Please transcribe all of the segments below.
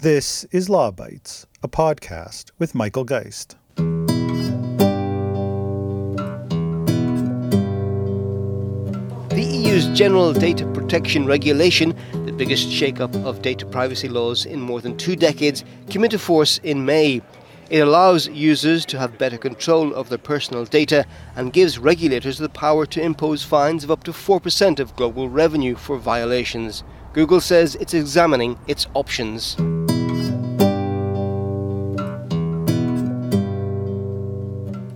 This is Law Bytes, a podcast with Michael Geist. The EU's General Data Protection Regulation, the biggest shake-up of data privacy laws in more than two decades, came into force in May. It allows users to have better control of their personal data and gives regulators the power to impose fines of up to 4% of global revenue for violations. Google says it's examining its options.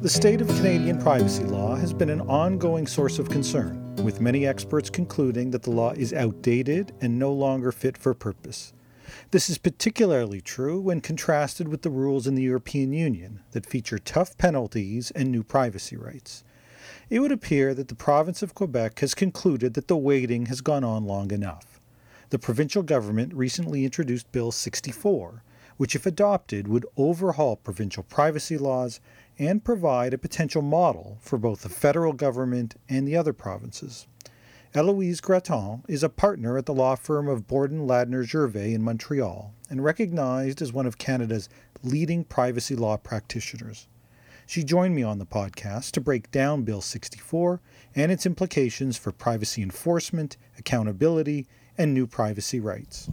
The state of Canadian privacy law has been an ongoing source of concern, with many experts concluding that the law is outdated and no longer fit for purpose. This is particularly true when contrasted with the rules in the European Union that feature tough penalties and new privacy rights. It would appear that the province of Quebec has concluded that the waiting has gone on long enough. The provincial government recently introduced Bill 64, which, if adopted, would overhaul provincial privacy laws and provide a potential model for both the federal government and the other provinces. Eloise Gratton is a partner at the law firm of Borden Ladner Gervais in Montreal and recognized as one of Canada's leading privacy law practitioners. She joined me on the podcast to break down Bill 64 and its implications for privacy enforcement, accountability, and new privacy rights.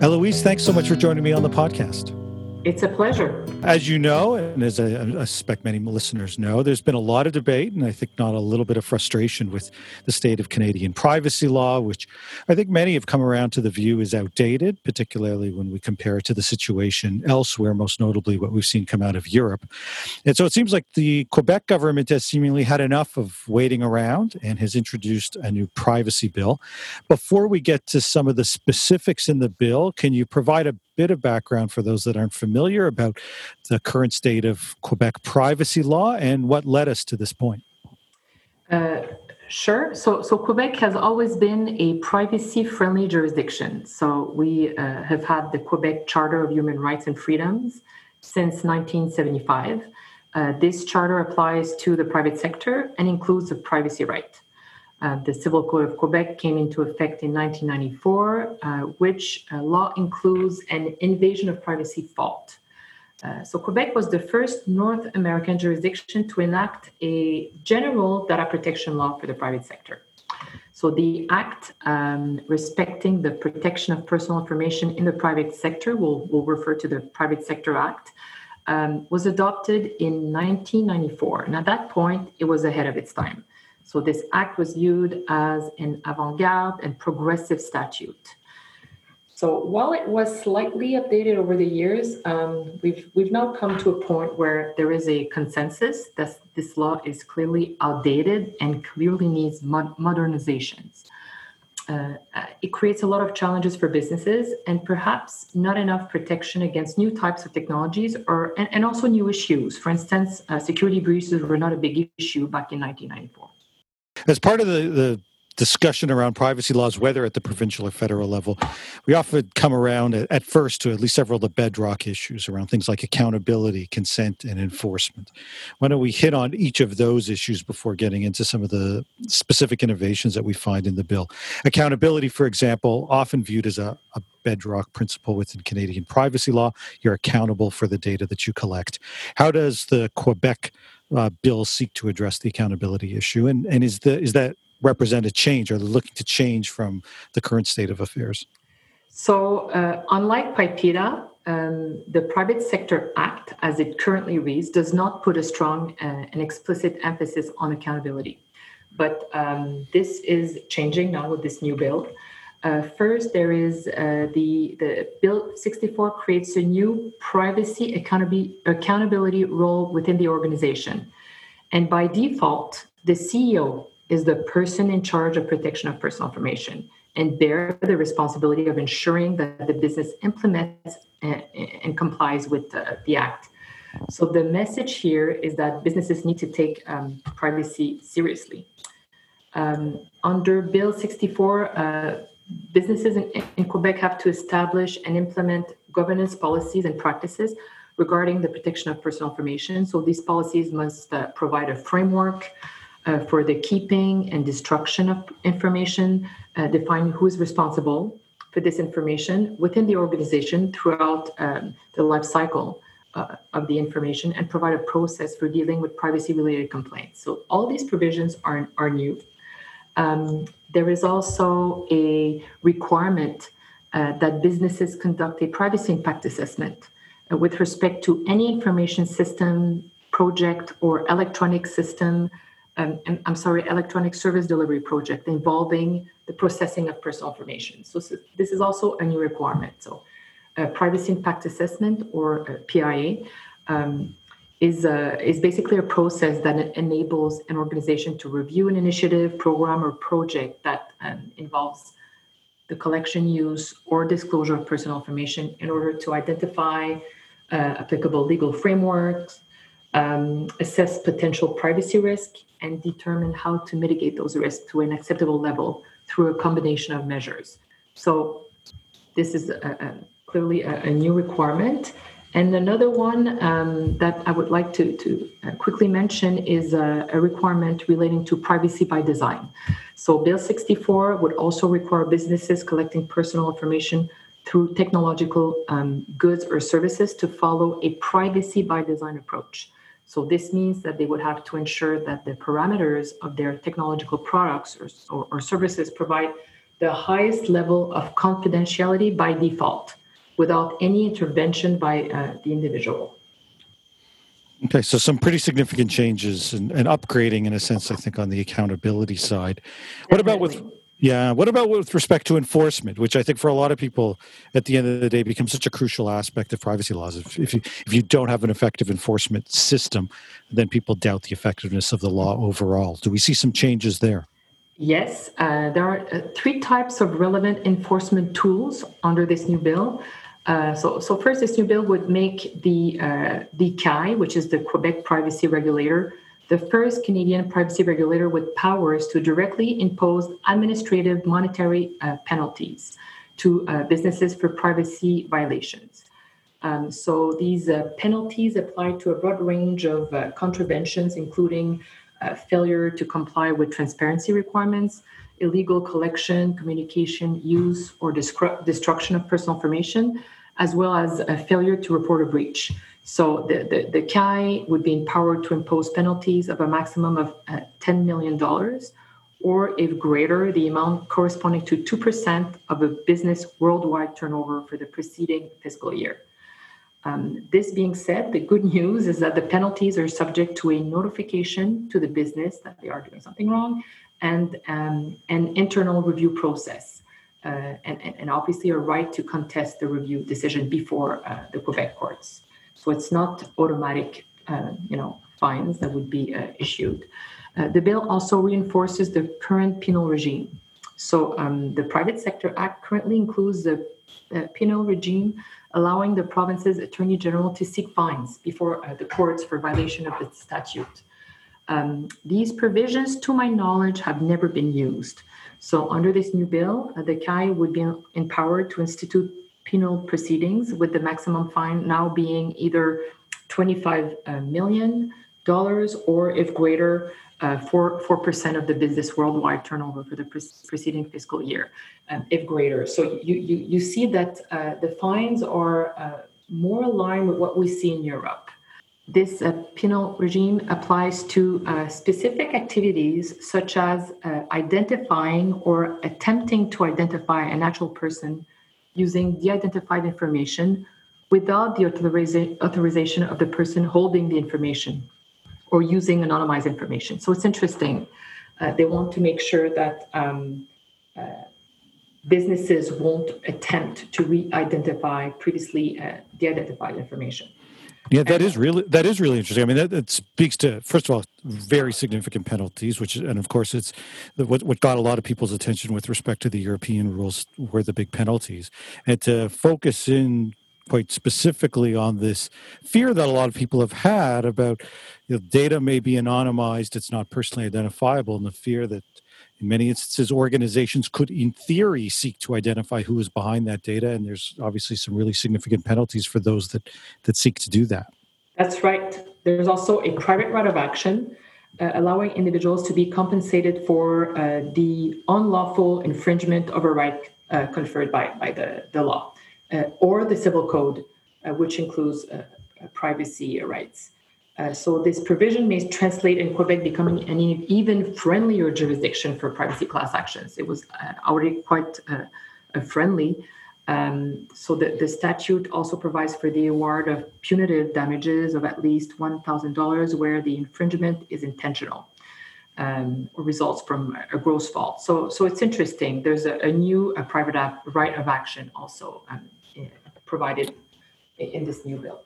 Eloise, thanks so much for joining me on the podcast. It's a pleasure. As you know, and as I, I, suspect many listeners know, there's been a lot of debate and I think not a little bit of frustration with the state of Canadian privacy law, which I think many have come around to the view is outdated, particularly when we compare it to the situation elsewhere, most notably what we've seen come out of Europe. And so it seems like the Quebec government has seemingly had enough of waiting around and has introduced a new privacy bill. Before we get to some of the specifics in the bill, can you provide a bit of background for those that aren't familiar about the current state of Quebec privacy law and what led us to this point. Uh, sure. So, so Quebec has always been a privacy-friendly jurisdiction. So we uh, have had the Quebec Charter of Human Rights and Freedoms since 1975. Uh, this charter applies to the private sector and includes a privacy right. Uh, the Civil Code of Quebec came into effect in 1994, uh, which uh, law includes an invasion of privacy fault. Uh, so, Quebec was the first North American jurisdiction to enact a general data protection law for the private sector. So, the act um, respecting the protection of personal information in the private sector, we'll, we'll refer to the Private Sector Act, um, was adopted in 1994. And at that point, it was ahead of its time. So this act was viewed as an avant-garde and progressive statute. So while it was slightly updated over the years, um, we've we've now come to a point where there is a consensus that this law is clearly outdated and clearly needs mod- modernizations. Uh, it creates a lot of challenges for businesses and perhaps not enough protection against new types of technologies or and, and also new issues. For instance, uh, security breaches were not a big issue back in 1994. As part of the, the discussion around privacy laws, whether at the provincial or federal level, we often come around at, at, first to at least several of the bedrock issues around things like accountability, consent, and enforcement. Why don't we hit on each of those issues before getting into some of the specific innovations that we find in the bill? Accountability, for example, often viewed as a, a bedrock principle within Canadian privacy law. You're accountable for the data that you collect. How does the Quebec uh, bills seek to address the accountability issue, and and is the is that represent a change, or looking to change from the current state of affairs? So, uh, unlike PIPEDA, um, the Private Sector Act, as it currently reads, does not put a strong uh, and explicit emphasis on accountability. But um, this is changing now with this new bill. Uh, first, there is uh, the, the Bill 64 creates a new privacy accountability, accountability role within the organization. And by default, the CEO is the person in charge of protection of personal information and bear the responsibility of ensuring that the business implements and, and complies with the, act. So the message here is that businesses need to take um, privacy seriously. Um, under Bill 64, uh, businesses in, in Quebec have to establish and implement governance policies and practices regarding the protection of personal information. So these policies must uh, provide a framework uh, for the keeping and destruction of information, uh, defining who is responsible for this information within the organization throughout um, the life cycle uh, of the information, and provide a process for dealing with privacy related complaints. So, all these provisions are, are new. Um, there is also a requirement uh, that businesses conduct a privacy impact assessment uh, with respect to any information system, project, or electronic system um, I'm sorry, electronic service delivery project involving the processing of personal information. So, so this is also a new requirement. So, privacy impact assessment or PIA um, is is basically a process that enables an organization to review an initiative, program, or project that um, involves the collection, use, or disclosure of personal information in order to identify uh, applicable legal frameworks, um, assess potential privacy risk, and determine how to mitigate those risks to an acceptable level through a combination of measures. So, this is a, a, clearly a, a, new requirement. And another one um, that I would like to, to uh, quickly mention is a, requirement relating to privacy by design. So, Bill 64 would also require businesses collecting personal information through technological um, goods or services to follow a privacy by design approach. So this means that they would have to ensure that the parameters of their technological products or, or, or services provide the highest level of confidentiality by default without any intervention by uh, the individual. Okay, so some pretty significant changes and, and, upgrading in a sense, I think, on the accountability side. What about with yeah. What about with respect to enforcement, which I think for a lot of people at the end of the day becomes such a crucial aspect of privacy laws. If, if you if you don't have an effective enforcement system, then people doubt the effectiveness of the law overall. Do we see some changes there? Yes, uh, there are uh, three types of relevant enforcement tools under this new bill. Uh, so, so first, this new bill would make the uh, the CAI, which is the Quebec Privacy Regulator, the first Canadian privacy regulator with powers to directly impose administrative monetary uh, penalties to uh, businesses for privacy violations. Um, so these uh, penalties apply to a broad range of uh, contraventions, including uh, failure to comply with transparency requirements, illegal collection, communication, use, or destruction of personal information, as well as a failure to report a breach. So the, the, the CAI would be empowered to impose penalties of a maximum of uh, $10 million, or if greater, the amount corresponding to 2% of a business worldwide turnover for the preceding fiscal year. Um, this being said, the good news is that the penalties are subject to a notification to the business that they are doing something wrong and um, an internal review process. Uh, and, and, obviously, a right to contest the review decision before uh, the Quebec courts. So it's not automatic, uh, you know, fines that would be uh, issued. Uh, the bill also reinforces the current penal regime. So um, the Private Sector Act currently includes the uh, penal regime allowing the province's attorney general to seek fines before uh, the courts for violation of the statute. Um, these provisions, to my knowledge, have never been used. So, under this new bill, uh, the CAI would be empowered to institute penal proceedings, with the maximum fine now being either 25 uh, million or, if greater, uh, four four percent of the business worldwide turnover for the pre- preceding fiscal year, um, if greater. So you you, you see that uh, the fines are uh, more aligned with what we see in Europe. This uh, penal regime applies to uh, specific activities such as identifying or attempting to identify an actual person using de-identified information without the authorization of the person holding the information or using anonymized information. So it's interesting. Uh, they want to make sure that um, uh, businesses won't attempt to re-identify previously uh, de-identified information. Yeah, that is really that is really interesting. I mean, that, that, speaks to first of all very significant penalties, which and of course it's what what got a lot of people's attention with respect to the European rules were the big penalties, and to focus in quite specifically on this fear that a lot of people have had about you know, data may be anonymized, it's not personally identifiable, and the fear that in many instances organizations could in theory seek to identify who is behind that data and there's obviously some really significant penalties for those that that seek to do that that's right there's also a private right of action uh, allowing individuals to be compensated for uh, the unlawful infringement of a right uh, conferred by, by the, the law uh, or the civil code, uh, which includes uh, privacy rights. So this provision may translate in Quebec becoming an even friendlier jurisdiction for privacy class actions. It was already quite friendly, um, so the, the statute also provides for the award of punitive damages of at least $1,000 where the infringement is intentional um, or results from a gross fault. So, so it's interesting. There's a, a new a private right of action also um, provided in this new bill.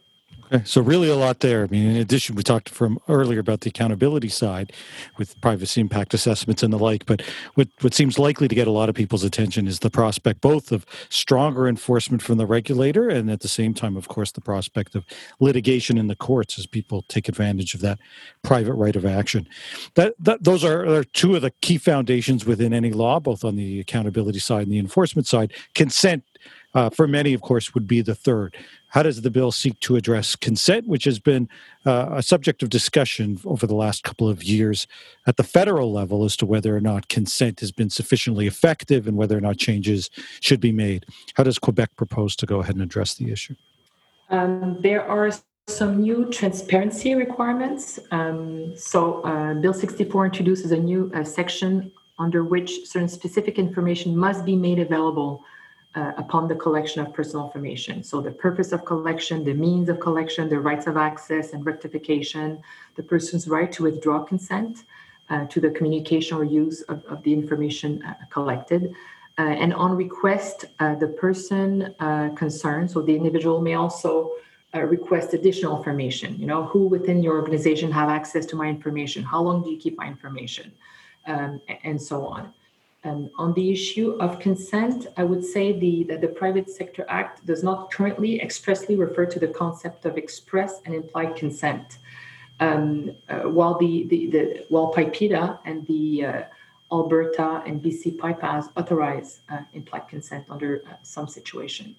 So really a lot there. I mean, in addition, we talked from earlier about the accountability side with privacy impact assessments and the like. But what what seems likely to get a lot of people's attention is the prospect both of stronger enforcement from the regulator and at the same time, of course, the prospect of litigation in the courts as people take advantage of that private right of action. That, that those are, are two of the key foundations within any law, both on the accountability side and the enforcement side. Consent uh, for many, of course, would be the third. How does the bill seek to address consent, which has been uh, a subject of discussion over the last couple of years at the federal level as to whether or not consent has been sufficiently effective and whether or not changes should be made? How does Quebec propose to go ahead and address the issue? Um, there are some new transparency requirements. Um, so, uh, Bill 64 introduces a new uh, section under which certain specific information must be made available uh, upon the collection of personal information. So, the purpose of collection, the means of collection, the rights of access and rectification, the person's right to withdraw consent uh, to the communication or use of, of the information uh, collected. Uh, and on request, uh, the person uh, concerned, so the individual may also request additional information. You know, who within your organization have access to my information? How long do you keep my information? Um, and so on. Um, on the issue of consent, I would say the, that the Private Sector Act does not currently expressly refer to the concept of express and implied consent. Um, uh, while the, the, the while PIPEDA and the uh, Alberta and BC PIPAs authorize uh, implied consent under uh, some situation.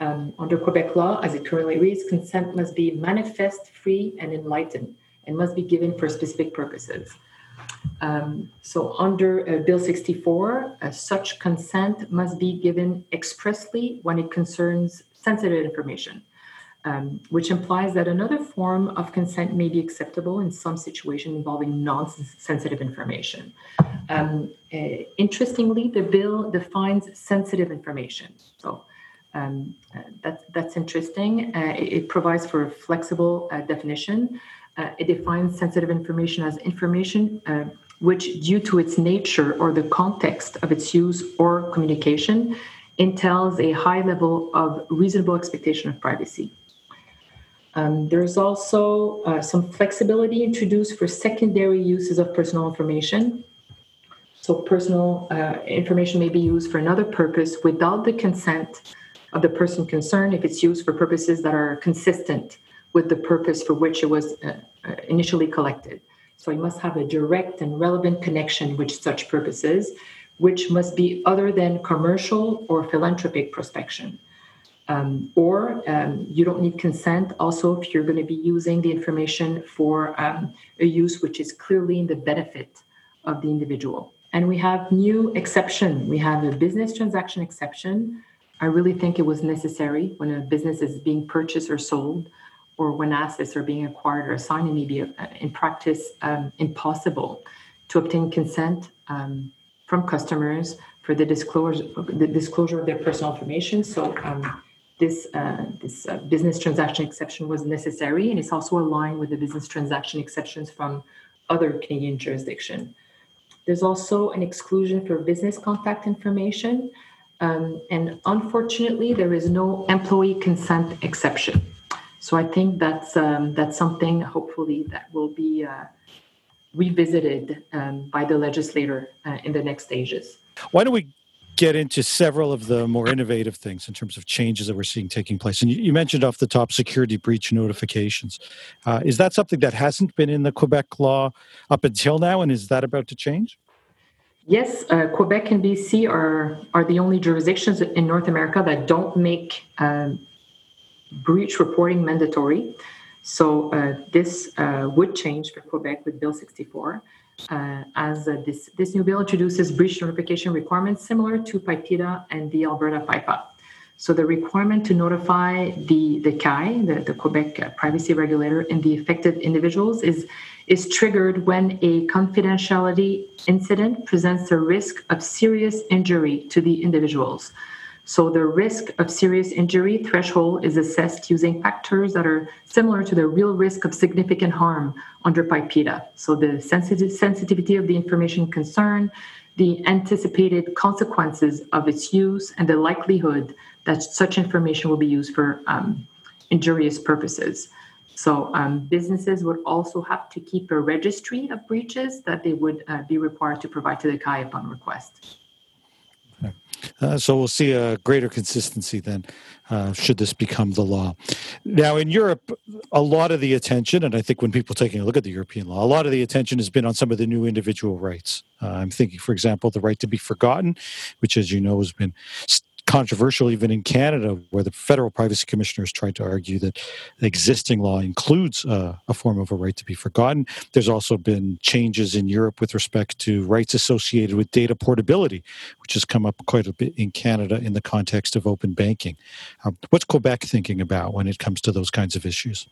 Um, under Quebec law, as it currently reads, consent must be manifest, free, and enlightened, and must be given for specific purposes. Um, so, under uh, Bill 64, uh, such consent must be given expressly when it concerns sensitive information, um, which implies that another form of consent may be acceptable in some situation involving non sensitive information. Um, uh, interestingly, the bill defines sensitive information. So, um, uh, that, that's interesting. Uh, it, it, provides for a flexible uh, it defines sensitive information as information which, due to its nature or the context of its use or communication, entails a high level of reasonable expectation of privacy. Um, there's also uh, some flexibility introduced for secondary uses of personal information. So, personal uh, information may be used for another purpose without the consent of the person concerned if it's used for purposes that are consistent with the purpose for which it was uh, uh initially collected. So it must have a direct and relevant connection with such purposes, which must be other than commercial or philanthropic prospection. Um, or um, you don't need consent also if you're going to be using the information for um, a use which is clearly in the benefit of the individual. And we have new exception. We have a business transaction exception. I really think it was necessary when a business is being purchased or sold or when assets are being acquired or assigned, it may be uh, in practice um, impossible to obtain consent um, from customers for the disclosure, the disclosure of their personal information. So um, this uh, this uh, business transaction exception was necessary, and it's also aligned with the business transaction exceptions from other Canadian jurisdiction. There's also an exclusion for business contact information, um, and unfortunately, there is no employee consent exception. So I think that's um, that's something hopefully that will be uh, revisited um, by the legislator uh, in the next stages. Why don't we get into several of the more innovative things in terms of changes that we're seeing taking place? And you, mentioned off the top security breach notifications. Uh, is that something that hasn't been in the Quebec law up until now, and is that about to change? Yes, uh, Quebec and BC are are the only jurisdictions in North America that don't make um, breach reporting mandatory. So uh, this uh, would change for Quebec with Bill 64, uh, as uh, this, this new bill introduces breach notification requirements similar to PIPEDA and the Alberta PIPA. So the requirement to notify the, the CAI, the, the Quebec uh, privacy regulator, and the affected individuals is, is triggered when a confidentiality incident presents a risk of serious injury to the individuals. So the risk of serious injury threshold is assessed using factors that are similar to the real risk of significant harm under PIPEDA. So the sensitive sensitivity of the information concerned, the anticipated consequences of its use, and the likelihood that such information will be used for um, injurious purposes. So um, businesses would also have to keep a registry of breaches that they would uh, be required to provide to the CAI upon request. Uh, so we'll see a greater consistency then, uh, should this become the law. Now, in Europe, a lot of the attention, and I think when people taking a look at the European law, a lot of the attention has been on some of the new individual rights. Uh, I'm thinking, for example, the right to be forgotten, which, as you know, has been controversial even in Canada, where the federal privacy commissioners tried to argue that existing law includes uh, a form of a right to be forgotten. There's also been changes in Europe with respect to rights associated with data portability, which has come up quite a bit in Canada in the context of open banking. Um, what's Quebec thinking about when it comes to those kinds of issues?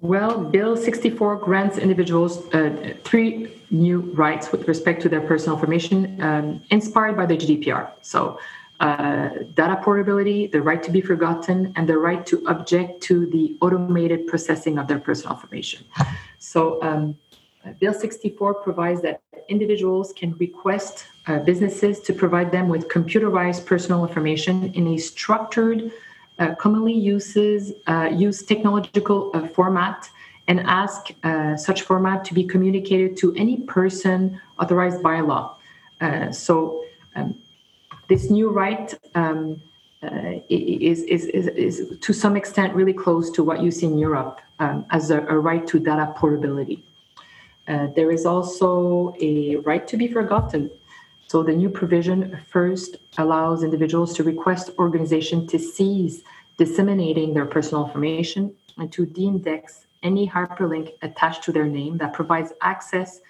Well, Bill 64 grants individuals uh, three new rights with respect to their personal information, um, inspired by the GDPR. So, uh, data portability, the right to be forgotten, and the right to object to the automated processing of their personal information. So, um, Bill 64 provides that individuals can request uh, businesses to provide them with computerized personal information in a structured, uh, commonly uses uh, use technological uh, format and ask uh, such format to be communicated to any person authorized by law. so um, this new right um, uh, is, is, is, is, to some extent really close to what you see in Europe um, as a, a, right to data portability. Uh, there is also a right to be forgotten. So the new provision first allows individuals to request organization to cease disseminating their personal information and to de-index any hyperlink attached to their name that provides access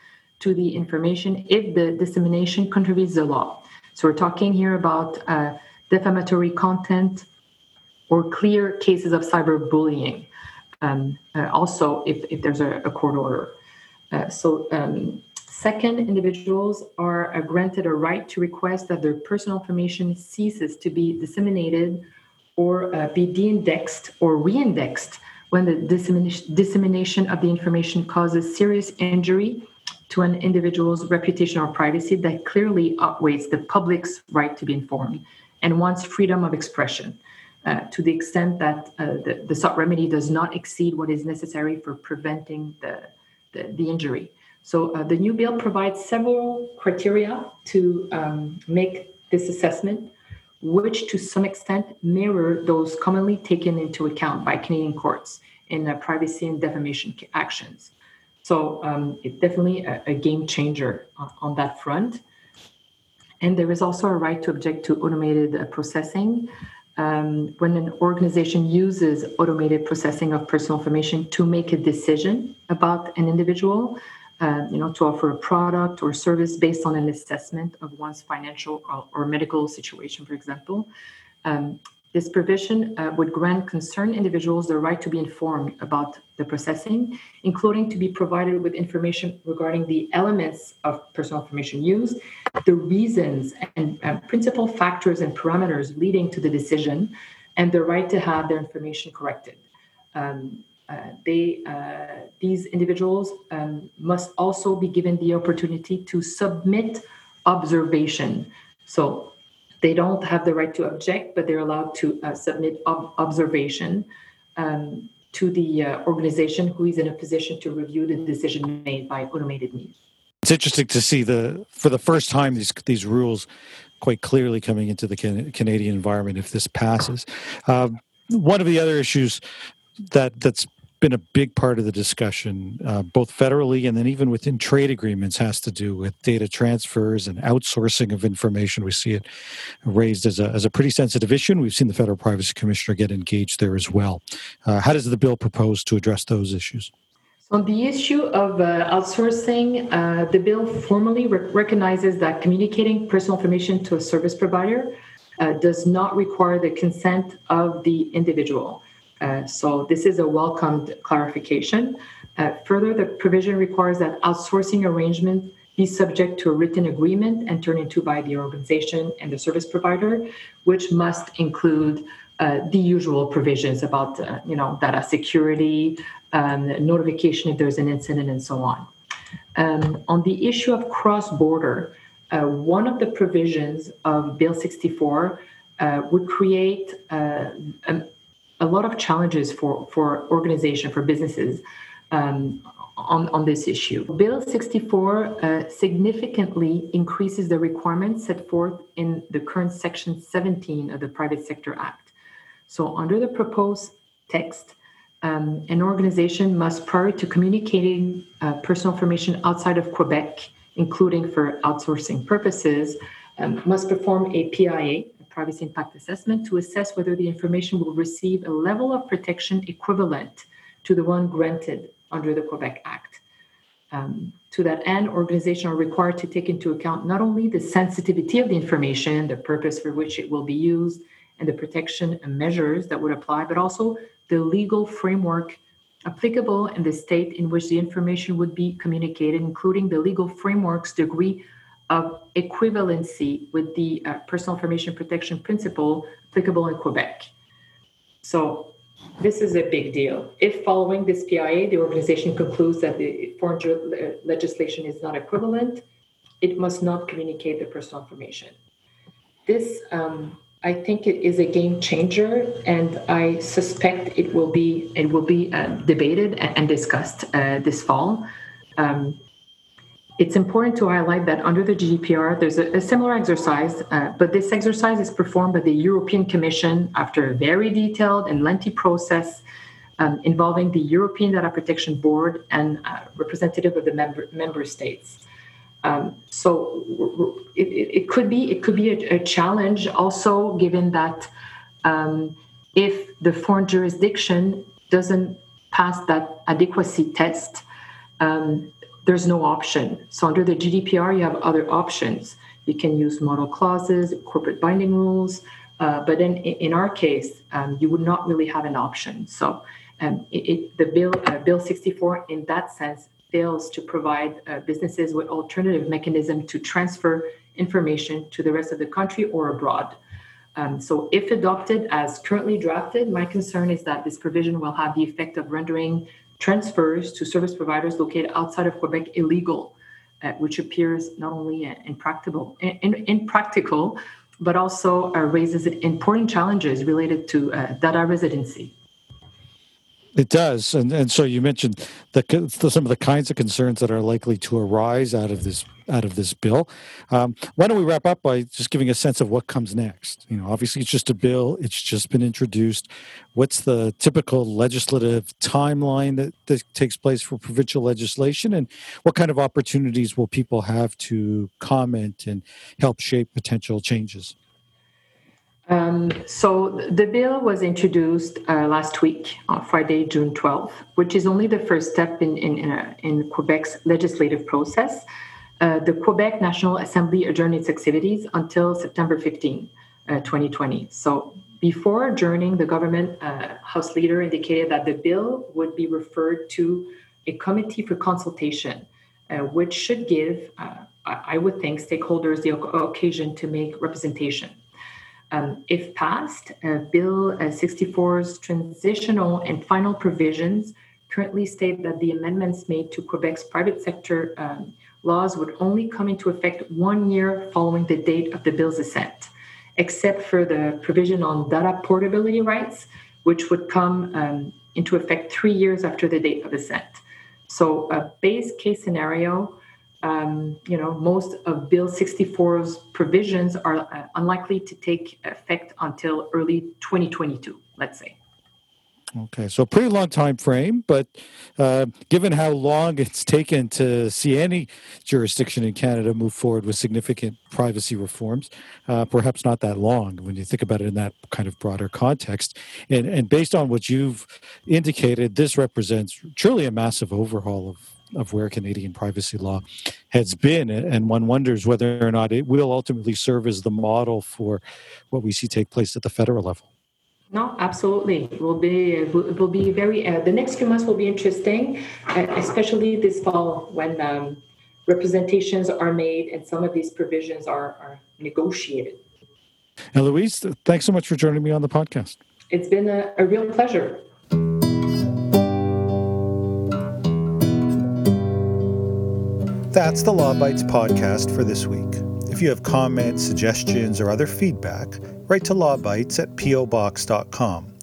to the information if the dissemination contravenes the law. So we're talking here about uh, defamatory content or clear cases of cyberbullying. Um, uh, also, if, if there's a, a court order. Uh, so, um, second, individuals are uh, granted a right to request that their personal information ceases to be disseminated or uh, be de-indexed or re-indexed when the dissemination, dissemination of the information causes serious injury to an individual's reputation or privacy that clearly outweighs the public's right to be informed and wants freedom of expression uh, to the extent that uh, the, the sought remedy does not exceed what is necessary for preventing the, the, the injury. So uh, the new bill provides several criteria to um, make this assessment, which to some extent mirror those commonly taken into account by Canadian courts in uh, privacy and defamation actions. So um, it's definitely a, a game changer on, on, that front. And there is also a right to object to automated uh, processing. Um, when an organization uses automated processing of personal information to make a decision about an individual, uh, you know, to offer a product or service based on an assessment of one's financial or, or medical situation, for example, um, this provision uh, would grant concerned individuals the right to be informed about the processing, including to be provided with information regarding the elements of personal information used, the reasons and uh, principal factors and parameters leading to the decision, and the right to have their information corrected. Um, uh, they, uh, these individuals um, must also be given the opportunity to submit observation. So they don't have the right to object, but they're allowed to uh, submit ob- observation um, to the uh, organization who is in a position to review the decision made by automated means. It's interesting to see the for the first time these these rules quite clearly coming into the can- Canadian environment if this passes. Um, one of the other issues that that's been a big part of the discussion, uh, both federally and then even within trade agreements, has to do with data transfers and outsourcing of information. We see it raised as a, as a pretty sensitive issue, and we've seen the Federal Privacy Commissioner get engaged there as well. Uh, how does the bill propose to address those issues? On the issue of uh, outsourcing, uh, the bill formally re- recognizes that communicating personal information to a service provider uh, does not require the consent of the individual. Uh, so, this is a welcomed clarification. Uh, further, the provision requires that outsourcing arrangements be subject to a written agreement entered into by the organization and the service provider, which must include uh, the usual provisions about uh, you know data security, um, notification if there's an incident, and so on. Um, on the issue of cross-border, uh, one of the provisions of Bill 64 uh, would create uh, a, a, lot of challenges for for organization for businesses. Um, on, on this issue. Bill 64 uh, significantly increases the requirements set forth in the current Section 17 of the Private Sector Act. So, under the proposed text, um, an organization must, prior to communicating uh, personal information outside of Quebec, including for outsourcing purposes, um, must perform a PIA, privacy impact assessment, to assess whether the information will receive a level of protection equivalent to the one granted under the Quebec Act. Um, to that end, organizations are required to take into account not only the sensitivity of the information, the purpose for which it will be used, and the protection measures that would apply, but also the legal framework applicable in the state in which the information would be communicated, including the legal framework's degree of equivalency with the uh, personal information protection principle applicable in Quebec. So, this is a big deal. If following this PIA, the organization concludes that the foreign legislation is not equivalent, it must not communicate the personal information. This um, I think it is a game changer, and I suspect it will be it will be uh, debated and discussed uh, this fall. Um, it's important to highlight that under the GDPR, there's a, a similar exercise, uh, but this exercise is performed by the European Commission after a very detailed and lengthy process um, involving the European Data Protection Board and uh, representative of the member, member states. Um, so it, it, could be it could be a, a challenge also given that um, if the foreign jurisdiction doesn't pass that adequacy test, um, there's no option. So under the GDPR, you have other options. You can use model clauses, corporate binding rules, uh, but then in, our case, um, you would not really have an option. So um, it, the bill, uh, Bill 64, in that sense, fails to provide uh, businesses with alternative mechanism to transfer information to the rest of the country or abroad. Um, so, if adopted as currently drafted, my concern is that this provision will have the effect of rendering transfers to service providers located outside of Quebec illegal, uh, which appears not only impractical, in, impractical but also uh, raises important challenges related to uh, data residency. It does, and and so you mentioned the, the, some of the kinds of concerns that are likely to arise out of this out of this bill. Um, why don't we wrap up by just giving a sense of what comes next? You know, obviously it's just a bill; it's just been introduced. What's the typical legislative timeline that, that takes place for provincial legislation, and what kind of opportunities will people have to comment and help shape potential changes? Um, so the bill was introduced uh, last week on Friday, June 12th, which is only the first step in, in, uh, in Quebec's legislative process. Uh, the Quebec National Assembly adjourned its activities until September 15, uh, 2020. So before adjourning, the government uh, House leader indicated that the bill would be referred to a committee for consultation, uh, which should give, I would think, stakeholders the occasion to make representation. Um, if passed, uh, Bill uh, 64's transitional and final provisions currently state that the amendments made to Quebec's private sector um, laws would only come into effect one year following the date of the bill's assent, except for the provision on data portability rights, which would come um, into effect three years after the date of assent. So, a base case scenario um, you know, most of Bill 64's provisions are uh, unlikely to take effect until early 2022, let's say. Okay, so pretty long time frame, but uh, given how long it's taken to see any jurisdiction in Canada move forward with significant privacy reforms, uh, perhaps not that long when you think about it in that kind of broader context. And, and based on what you've indicated, this represents truly a massive overhaul of of where Canadian privacy law has been, and one wonders whether or not it will ultimately serve as the model for what we see take place at the federal level. No, absolutely. It will be it will be very. Uh, the next few months will be interesting, uh, especially this fall when um, representations are made and some of these provisions are, are negotiated. And Louise, thanks so much for joining me on the podcast. It's been a, a real pleasure. That's the Law Bytes podcast for this week. If you have comments, suggestions, or other feedback, write to lawbytes at pobox.com.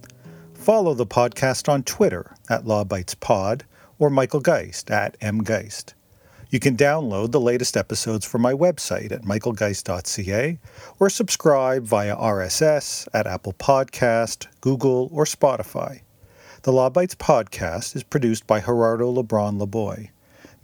Follow the podcast on Twitter at lawbytespod or Michael Geist at mgeist. You can download the latest episodes from my website at michaelgeist.ca or subscribe via RSS at Apple Podcast, Google, or Spotify. The Law Bytes podcast is produced by Gerardo Lebron Laboy.